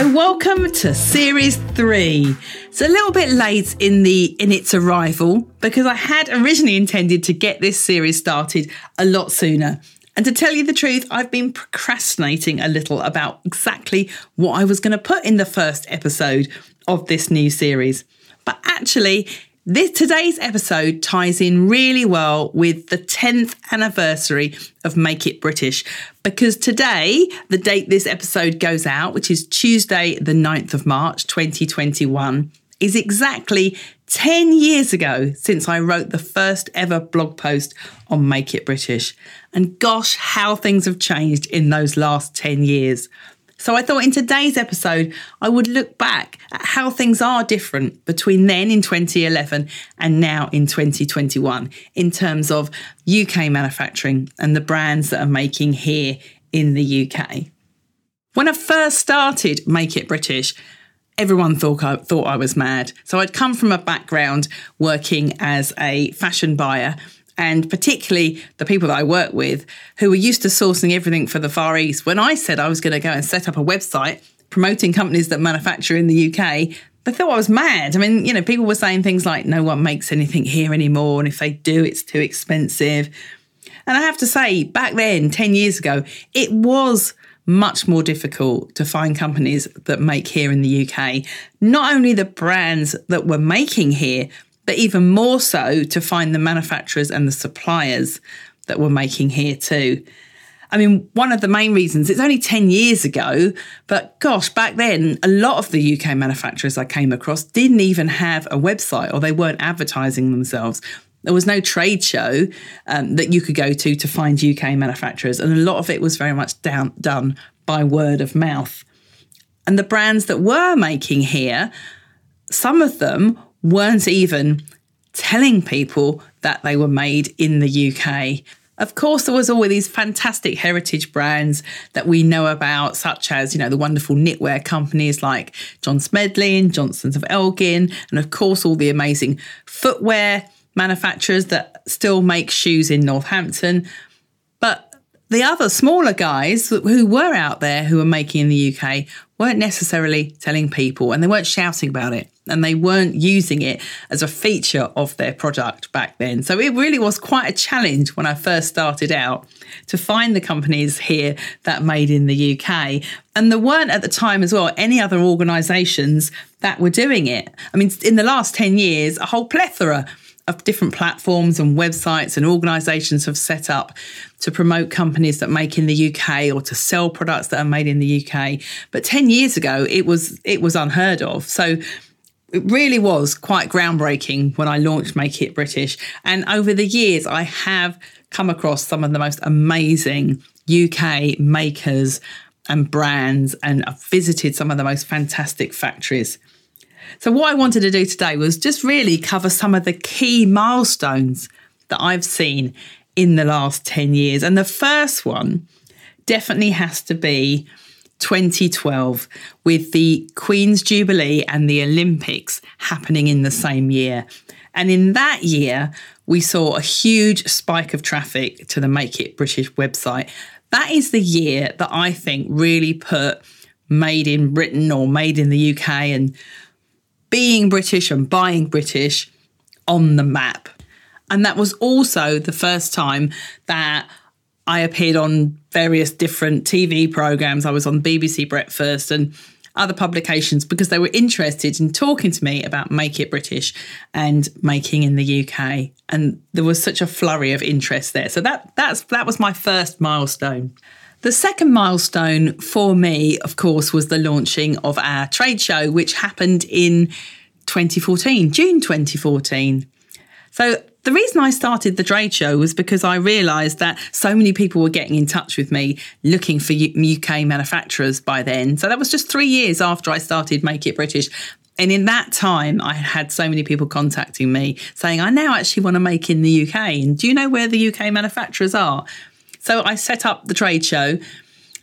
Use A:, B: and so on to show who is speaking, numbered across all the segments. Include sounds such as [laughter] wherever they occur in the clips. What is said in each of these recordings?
A: So welcome to series 3. It's a little bit late in the in its arrival because I had originally intended to get this series started a lot sooner. And to tell you the truth, I've been procrastinating a little about exactly what I was going to put in the first episode of this new series. But actually, this today's episode ties in really well with the 10th anniversary of Make It British because today, the date this episode goes out, which is Tuesday, the 9th of March 2021, is exactly 10 years ago since I wrote the first ever blog post on Make It British. And gosh, how things have changed in those last 10 years. So I thought in today's episode, I would look back at how things are different between then in 2011 and now in 2021 in terms of UK manufacturing and the brands that are making here in the UK. When I first started Make It British, everyone thought I, thought I was mad. So I'd come from a background working as a fashion buyer and particularly the people that I work with who were used to sourcing everything for the Far East. When I said I was going to go and set up a website promoting companies that manufacture in the UK, they thought I was mad. I mean, you know, people were saying things like, no one makes anything here anymore. And if they do, it's too expensive. And I have to say, back then, 10 years ago, it was much more difficult to find companies that make here in the UK. Not only the brands that were making here, but even more so to find the manufacturers and the suppliers that were making here too. I mean, one of the main reasons, it's only 10 years ago, but gosh, back then, a lot of the UK manufacturers I came across didn't even have a website or they weren't advertising themselves. There was no trade show um, that you could go to to find UK manufacturers, and a lot of it was very much down, done by word of mouth. And the brands that were making here, some of them weren't even telling people that they were made in the UK. Of course, there was all these fantastic heritage brands that we know about, such as, you know, the wonderful knitwear companies like John Smedley and Johnstons of Elgin, and of course, all the amazing footwear manufacturers that still make shoes in Northampton. The other smaller guys who were out there who were making in the UK weren't necessarily telling people and they weren't shouting about it and they weren't using it as a feature of their product back then. So it really was quite a challenge when I first started out to find the companies here that made in the UK. And there weren't at the time as well any other organisations that were doing it. I mean, in the last 10 years, a whole plethora different platforms and websites and organisations have set up to promote companies that make in the UK or to sell products that are made in the UK. But 10 years ago, it was it was unheard of. So it really was quite groundbreaking when I launched Make It British. And over the years, I have come across some of the most amazing UK makers and brands, and I've visited some of the most fantastic factories. So, what I wanted to do today was just really cover some of the key milestones that I've seen in the last 10 years. And the first one definitely has to be 2012 with the Queen's Jubilee and the Olympics happening in the same year. And in that year, we saw a huge spike of traffic to the Make It British website. That is the year that I think really put made in Britain or made in the UK and being British and buying British on the map. And that was also the first time that I appeared on various different TV programs. I was on BBC Breakfast and other publications because they were interested in talking to me about Make It British and making in the UK. And there was such a flurry of interest there. So that that's that was my first milestone. The second milestone for me, of course, was the launching of our trade show, which happened in 2014, June 2014. So the reason I started the trade show was because I realised that so many people were getting in touch with me looking for UK manufacturers by then. So that was just three years after I started Make It British. And in that time, I had so many people contacting me saying, I now actually want to make in the UK. And do you know where the UK manufacturers are? So I set up the trade show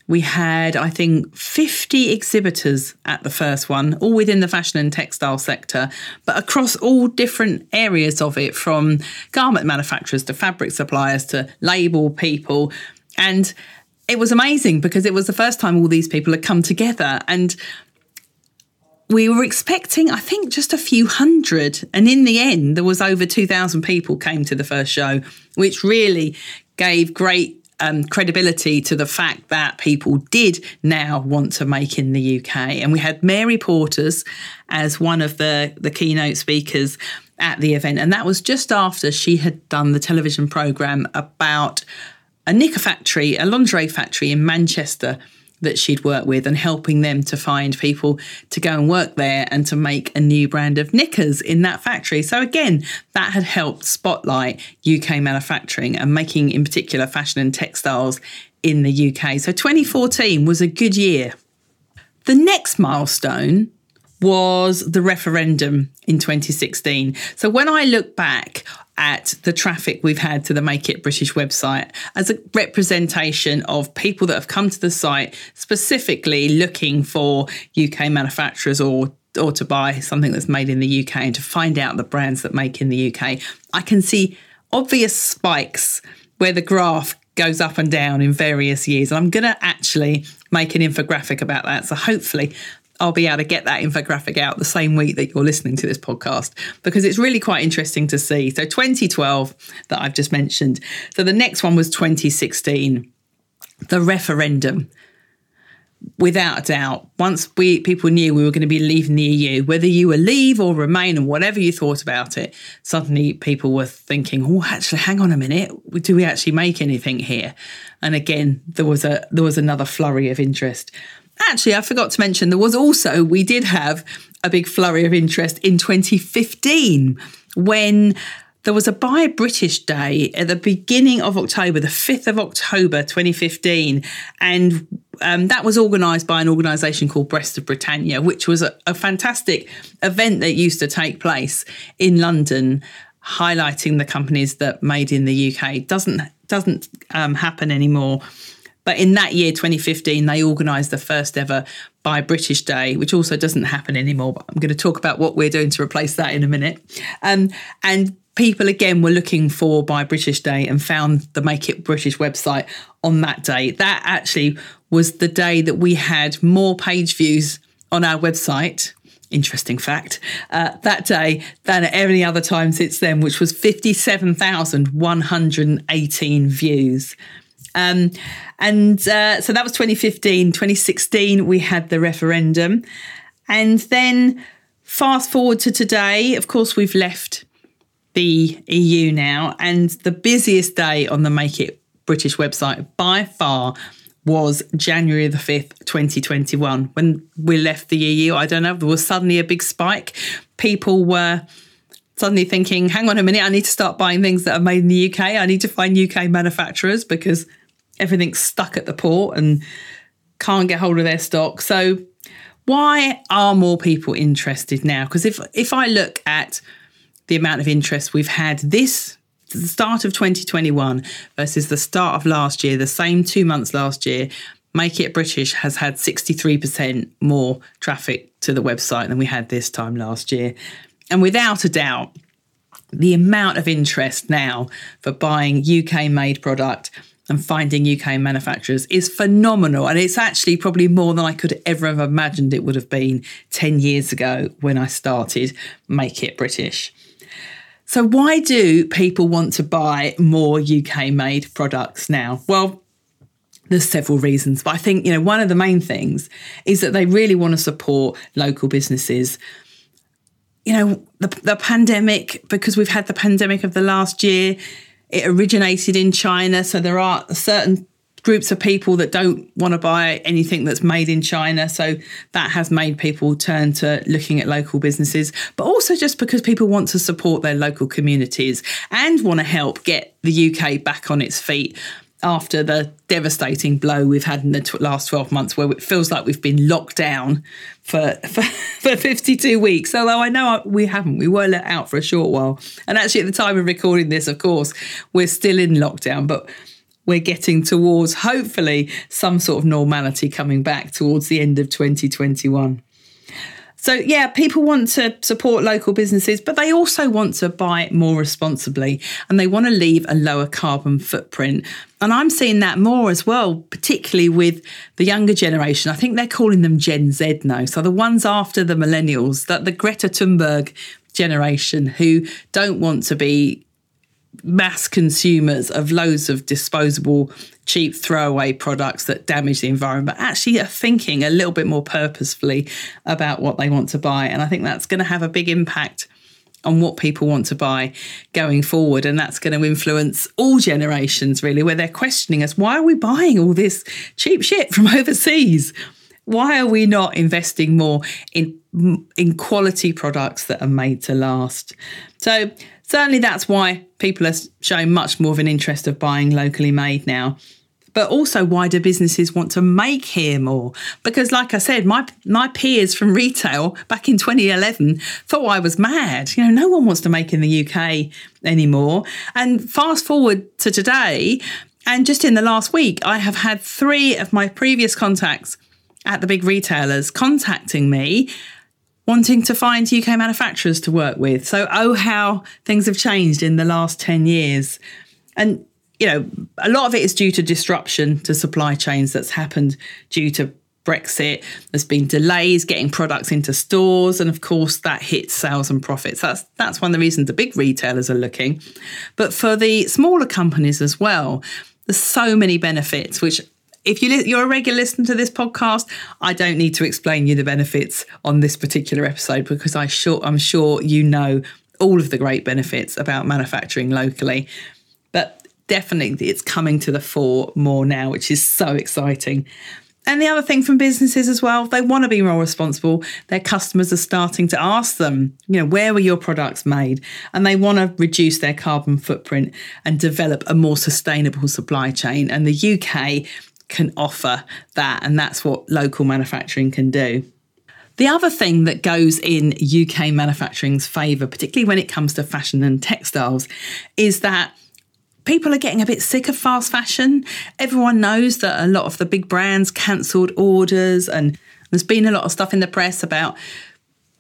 A: we had, I think, 50 exhibitors at the first one, all within the fashion and textile sector, but across all different areas of it, from garment manufacturers to fabric suppliers to label people. And it was amazing because it was the first time all these people had come together. And we were expecting, I think, just a few hundred. And in the end, there was over 2,000 people came to the first show, which really gave great um, credibility to the fact that people did now want to make in the UK. And we had Mary Portas as one of the, the keynote speakers at the event. And that was just after she had done the television programme about a knicker factory, a lingerie factory in Manchester that she'd worked with and helping them to find people to go and work there and to make a new brand of knickers in that factory. So, again, that had helped spotlight UK manufacturing and making, in particular, fashion and textiles in the UK. So, 2014 was a good year. The next milestone was the referendum in 2016. So, when I look back, at the traffic we've had to the Make It British website as a representation of people that have come to the site specifically looking for UK manufacturers or or to buy something that's made in the UK and to find out the brands that make in the UK. I can see obvious spikes where the graph goes up and down in various years. And I'm going to actually make an infographic about that. So hopefully I'll be able to get that infographic out the same week that you're listening to this podcast because it's really quite interesting to see. So 2012 that I've just mentioned. So the next one was 2016, the referendum. Without a doubt, once we people knew we were going to be leaving the EU, whether you were leave or remain and whatever you thought about it, suddenly people were thinking, "Oh, actually, hang on a minute, do we actually make anything here?" And again, there was a there was another flurry of interest. Actually, I forgot to mention there was also, we did have a big flurry of interest in 2015 when there was a Buy British Day at the beginning of October, the 5th of October 2015. And um, that was organised by an organisation called Best of Britannia, which was a, a fantastic event that used to take place in London highlighting the companies that made in the UK doesn't doesn't um, happen anymore but in that year, 2015, they organised the first ever Buy British Day, which also doesn't happen anymore. But I'm going to talk about what we're doing to replace that in a minute. Um, and people again were looking for Buy British Day and found the Make It British website on that day. That actually was the day that we had more page views on our website. Interesting fact, uh, that day than at any other time since then, which was 57,118 views. Um, and uh, so that was 2015. 2016, we had the referendum. And then fast forward to today, of course, we've left the EU now. And the busiest day on the Make It British website by far was January the 5th, 2021. When we left the EU, I don't know, there was suddenly a big spike. People were suddenly thinking, hang on a minute, I need to start buying things that are made in the UK. I need to find UK manufacturers because everything's stuck at the port and can't get hold of their stock. So why are more people interested now? Because if if I look at the amount of interest we've had this the start of 2021 versus the start of last year, the same two months last year, Make It British has had 63% more traffic to the website than we had this time last year. And without a doubt, the amount of interest now for buying UK made product and finding UK manufacturers is phenomenal. And it's actually probably more than I could ever have imagined it would have been 10 years ago when I started Make It British. So, why do people want to buy more UK made products now? Well, there's several reasons, but I think you know one of the main things is that they really want to support local businesses. You know, the, the pandemic because we've had the pandemic of the last year, it originated in China, so there are certain groups of people that don't want to buy anything that's made in China. So that has made people turn to looking at local businesses, but also just because people want to support their local communities and want to help get the UK back on its feet after the devastating blow we've had in the last 12 months where it feels like we've been locked down for, [laughs] for, for 52 weeks although i know we haven't we were let out for a short while and actually at the time of recording this of course we're still in lockdown but we're getting towards hopefully some sort of normality coming back towards the end of 2021. So, yeah, people want to support local businesses, but they also want to buy more responsibly and they want to leave a lower carbon footprint. And I'm seeing that more as well, particularly with the younger generation. I think they're calling them Gen Z now. So, the ones after the millennials, that the Greta Thunberg generation who don't want to be mass consumers of loads of disposable, cheap throwaway products that damage the environment, but actually are thinking a little bit more purposefully about what they want to buy. And I think that's going to have a big impact on what people want to buy going forward. And that's going to influence all generations, really, where they're questioning us why are we buying all this cheap shit from [laughs] overseas? Why are we not investing more in in quality products that are made to last? So certainly that's why people are showing much more of an interest of buying locally made now. But also, why do businesses want to make here more? Because, like I said, my my peers from retail back in 2011 thought I was mad. You know, no one wants to make in the UK anymore. And fast forward to today, and just in the last week, I have had three of my previous contacts at the big retailers contacting me wanting to find UK manufacturers to work with. So, oh, how things have changed in the last 10 years. And, you know, a lot of it is due to disruption to supply chains that's happened due to Brexit. There's been delays getting products into stores, and of course, that hits sales and profits. That's that's one of the reasons the big retailers are looking. But for the smaller companies as well, there's so many benefits which if you you're a regular listener to this podcast, I don't need to explain you the benefits on this particular episode because I sure I'm sure you know all of the great benefits about manufacturing locally. But definitely it's coming to the fore more now, which is so exciting. And the other thing from businesses as well, they want to be more responsible. Their customers are starting to ask them, you know, where were your products made? And they want to reduce their carbon footprint and develop a more sustainable supply chain. And the UK can offer that. And that's what local manufacturing can do. The other thing that goes in UK manufacturing's favour, particularly when it comes to fashion and textiles, is that people are getting a bit sick of fast fashion. Everyone knows that a lot of the big brands cancelled orders, and there's been a lot of stuff in the press about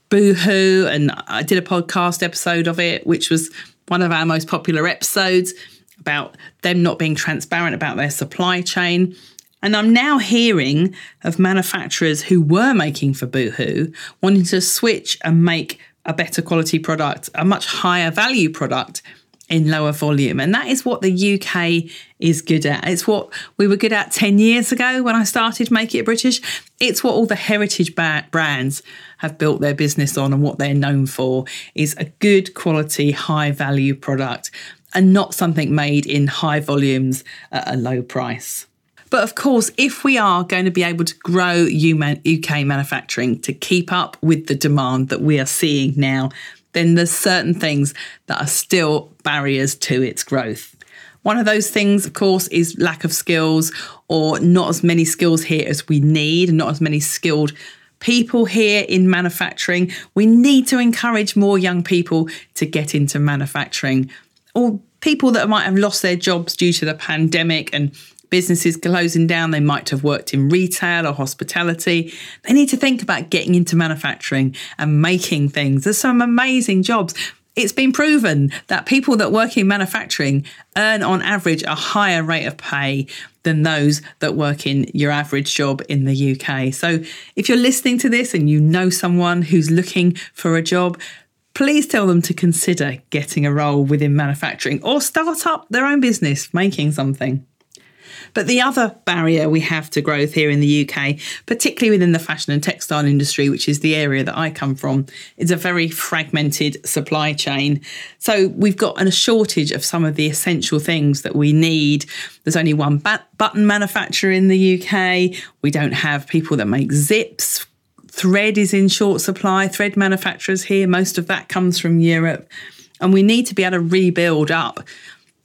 A: Boohoo. And I did a podcast episode of it, which was one of our most popular episodes about them not being transparent about their supply chain. And I'm now hearing of manufacturers who were making for Boohoo wanting to switch and make a better quality product, a much higher value product in lower volume. And that is what the UK is good at. It's what we were good at 10 years ago when I started Make It British. It's what all the heritage brands have built their business on and what they're known for is a good quality, high value product and not something made in high volumes at a low price. But of course, if we are going to be able to grow UK manufacturing to keep up with the demand that we are seeing now, then there's certain things that are still barriers to its growth. One of those things, of course, is lack of skills or not as many skills here as we need, not as many skilled people here in manufacturing. We need to encourage more young people to get into manufacturing or people that might have lost their jobs due to the pandemic and businesses closing down, they might have worked in retail or hospitality. They need to think about getting into manufacturing and making things. There's some amazing jobs. It's been proven that people that work in manufacturing earn on average a higher rate of pay than those that work in your average job in the UK. So if you're listening to this and you know someone who's looking for a job, please tell them to consider getting a role within manufacturing or start up their own business making something. But the other barrier we have to growth here in the UK, particularly within the fashion and textile industry, which is the area that I come from, is a very fragmented supply chain. So we've got a shortage of some of the essential things that we need. There's only one bat- button manufacturer in the UK. We don't have people that make zips. Thread is in short supply, thread manufacturers here. Most of that comes from Europe. And we need to be able to rebuild up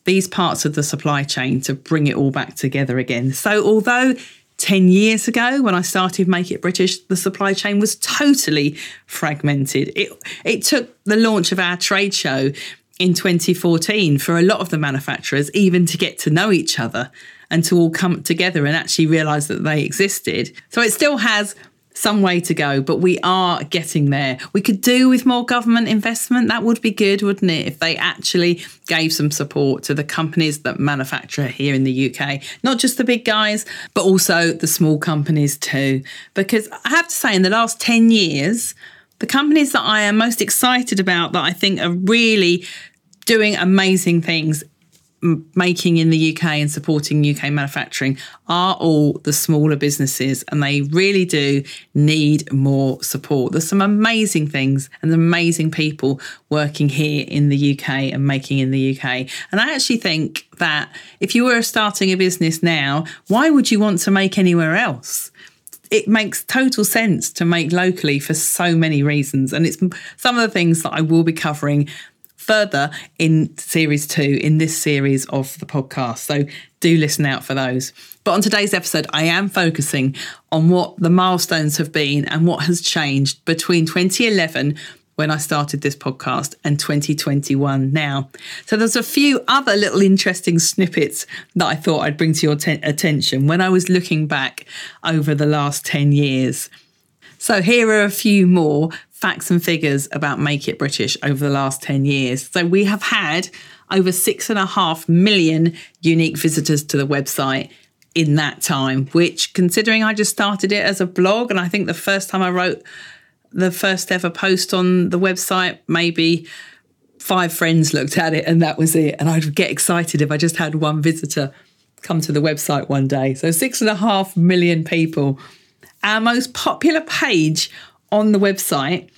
A: these parts of the supply chain to bring it all back together again. So, although 10 years ago when I started Make It British, the supply chain was totally fragmented. It, it took the launch of our trade show in 2014 for a lot of the manufacturers even to get to know each other and to all come together and actually realize that they existed. So it still has some way to go, but we are getting there. We could do with more government investment. That would be good, wouldn't it? If they actually gave some support to the companies that manufacture here in the UK, not just the big guys, but also the small companies too. Because I have to say, in the last 10 years, the companies that I am most excited about that I think are really doing amazing things making in the UK and supporting UK manufacturing are all the smaller businesses, and they really do need more support. There's some amazing things and amazing people working here in the UK and making in the UK. And I actually think that if you were starting a business now, why would you want to make anywhere else? it makes total sense to make locally for so many reasons. And it's some of the things that I will be covering further in series two, in this series of the podcast. So do listen out for those. But on today's episode, I am focusing on what the milestones have been and what has changed between 2011 when I started this podcast and 2021 now. So there's a few other little interesting snippets that I thought I'd bring to your te- attention when I was looking back over the last 10 years. So here are a few more facts and figures about Make It British over the last 10 years. So we have had over six and a half million unique visitors to the website in that time, which considering I just started it as a blog, and I think the first time I wrote the first ever post on the website, maybe five friends looked at it and that was it. And I'd get excited if I just had one visitor come to the website one day. So six and a half million people. Our most popular page on the website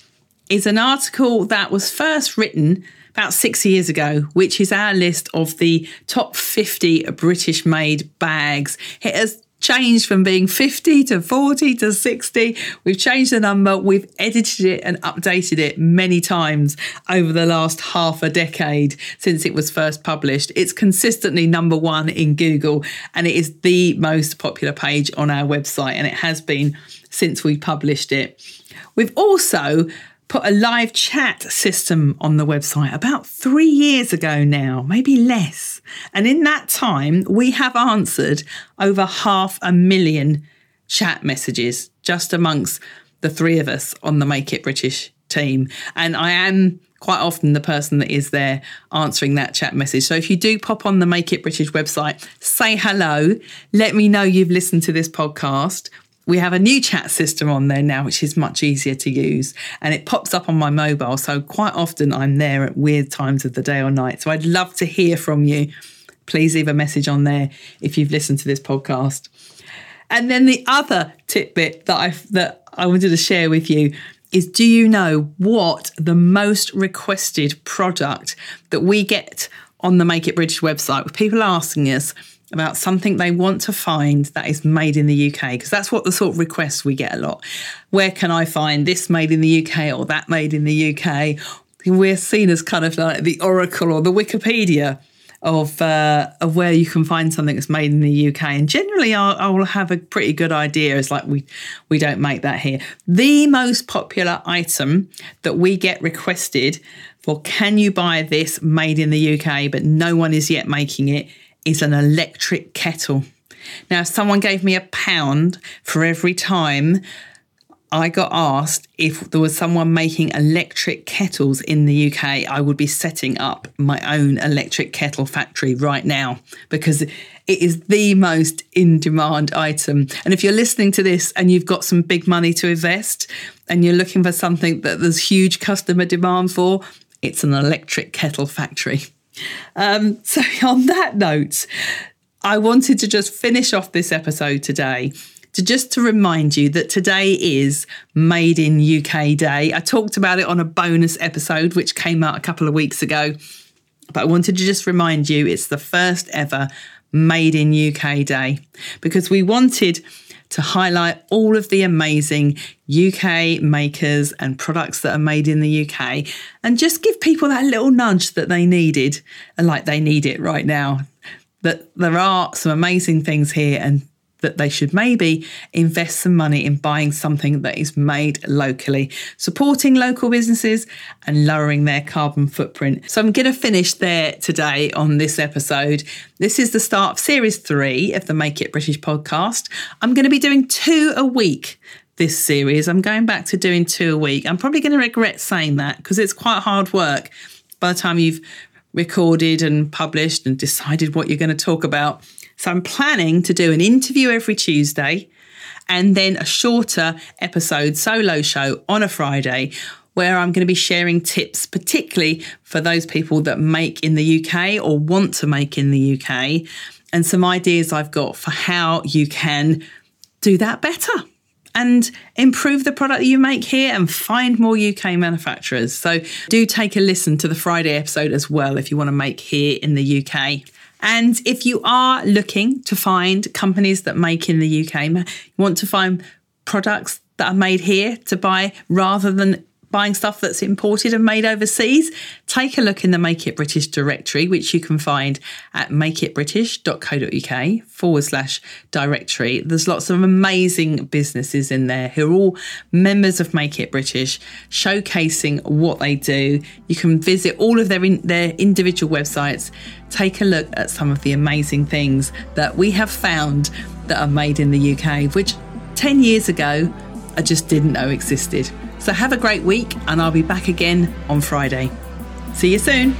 A: is an article that was first written about six years ago, which is our list of the top 50 British made bags. It has changed from being 50 to 40 to 60. We've changed the number, we've edited it and updated it many times over the last half a decade since it was first published. It's consistently number one in Google and it is the most popular page on our website, and it has been since we published it. We've also put a live chat system on the website about three years ago now, maybe less. And in that time, we have answered over half a million chat messages just amongst the three of us on the Make It British team. And I am quite often the person that is there answering that chat message. So if you do pop on the Make It British website, say hello, let me know you've listened to this podcast we have a new chat system on there now, which is much easier to use. And it pops up on my mobile. So quite often I'm there at weird times of the day or night. So I'd love to hear from you. Please leave a message on there if you've listened to this podcast. And then the other tidbit that I that I wanted to share with you is do you know what the most requested product that we get on the Make It British website with people asking us about something they want to find that is made in the UK because that's what the sort of requests we get a lot. Where can I find this made in the UK or that made in the UK? We're seen as kind of like the oracle or the Wikipedia of uh, of where you can find something that's made in the UK. And generally, I'll, have a pretty good idea. It's like we we don't make that here. The most popular item that we get requested for can you buy this made in the UK, but no one is yet making it is an electric kettle. Now, if someone gave me a pound for every time I got asked if there was someone making electric kettles in the UK, I would be setting up my own electric kettle factory right now because it is the most in demand item. And if you're listening to this and you've got some big money to invest and you're looking for something that there's huge customer demand for, it's an electric kettle factory. Um, [laughs] so, on that note, I wanted to just finish off this episode today to just to remind you that today is Made in UK Day. I talked about it on a bonus episode which came out a couple of weeks ago, but I wanted to just remind you it's the first ever Made in UK Day because we wanted to highlight all of the amazing UK makers and products that are made in the UK and just give people that little nudge that they needed and like they need it right now. That there are some amazing things here and that they should maybe invest some money in buying something that is made locally, supporting local businesses and lowering their carbon footprint. So I'm going to finish there today on this episode. This is the start of series three of the Make It British podcast. I'm going to be doing two a week this series. I'm going back to doing two a week. I'm probably going to regret saying that because it's quite hard work by the time you've recorded and published and decided what you're going to talk about. So I'm planning to do an interview every Tuesday and then a shorter episode solo show on a Friday where I'm going to be sharing tips, particularly for those people that make in the UK or want to make in the UK, and some ideas I've got for how you can do that better and improve the product that you make here and find more UK manufacturers. So do take a listen to the Friday episode as well if you want to make here in the UK. And if you are looking to find companies that make in the UK, you want to find products that are made here to buy rather than buying stuff that's imported and made overseas, take a look in the Make It British directory, which you can find at makeitbritish.co.uk forward slash directory. There's lots of amazing businesses in there who are all members of Make It British, showcasing what they do. You can visit all of their, in, their individual websites, take a look at some of the amazing things that we have found that are made in the UK, which 10 years ago I just didn't know existed. So have a great week, and I'll be back again on Friday. See you soon.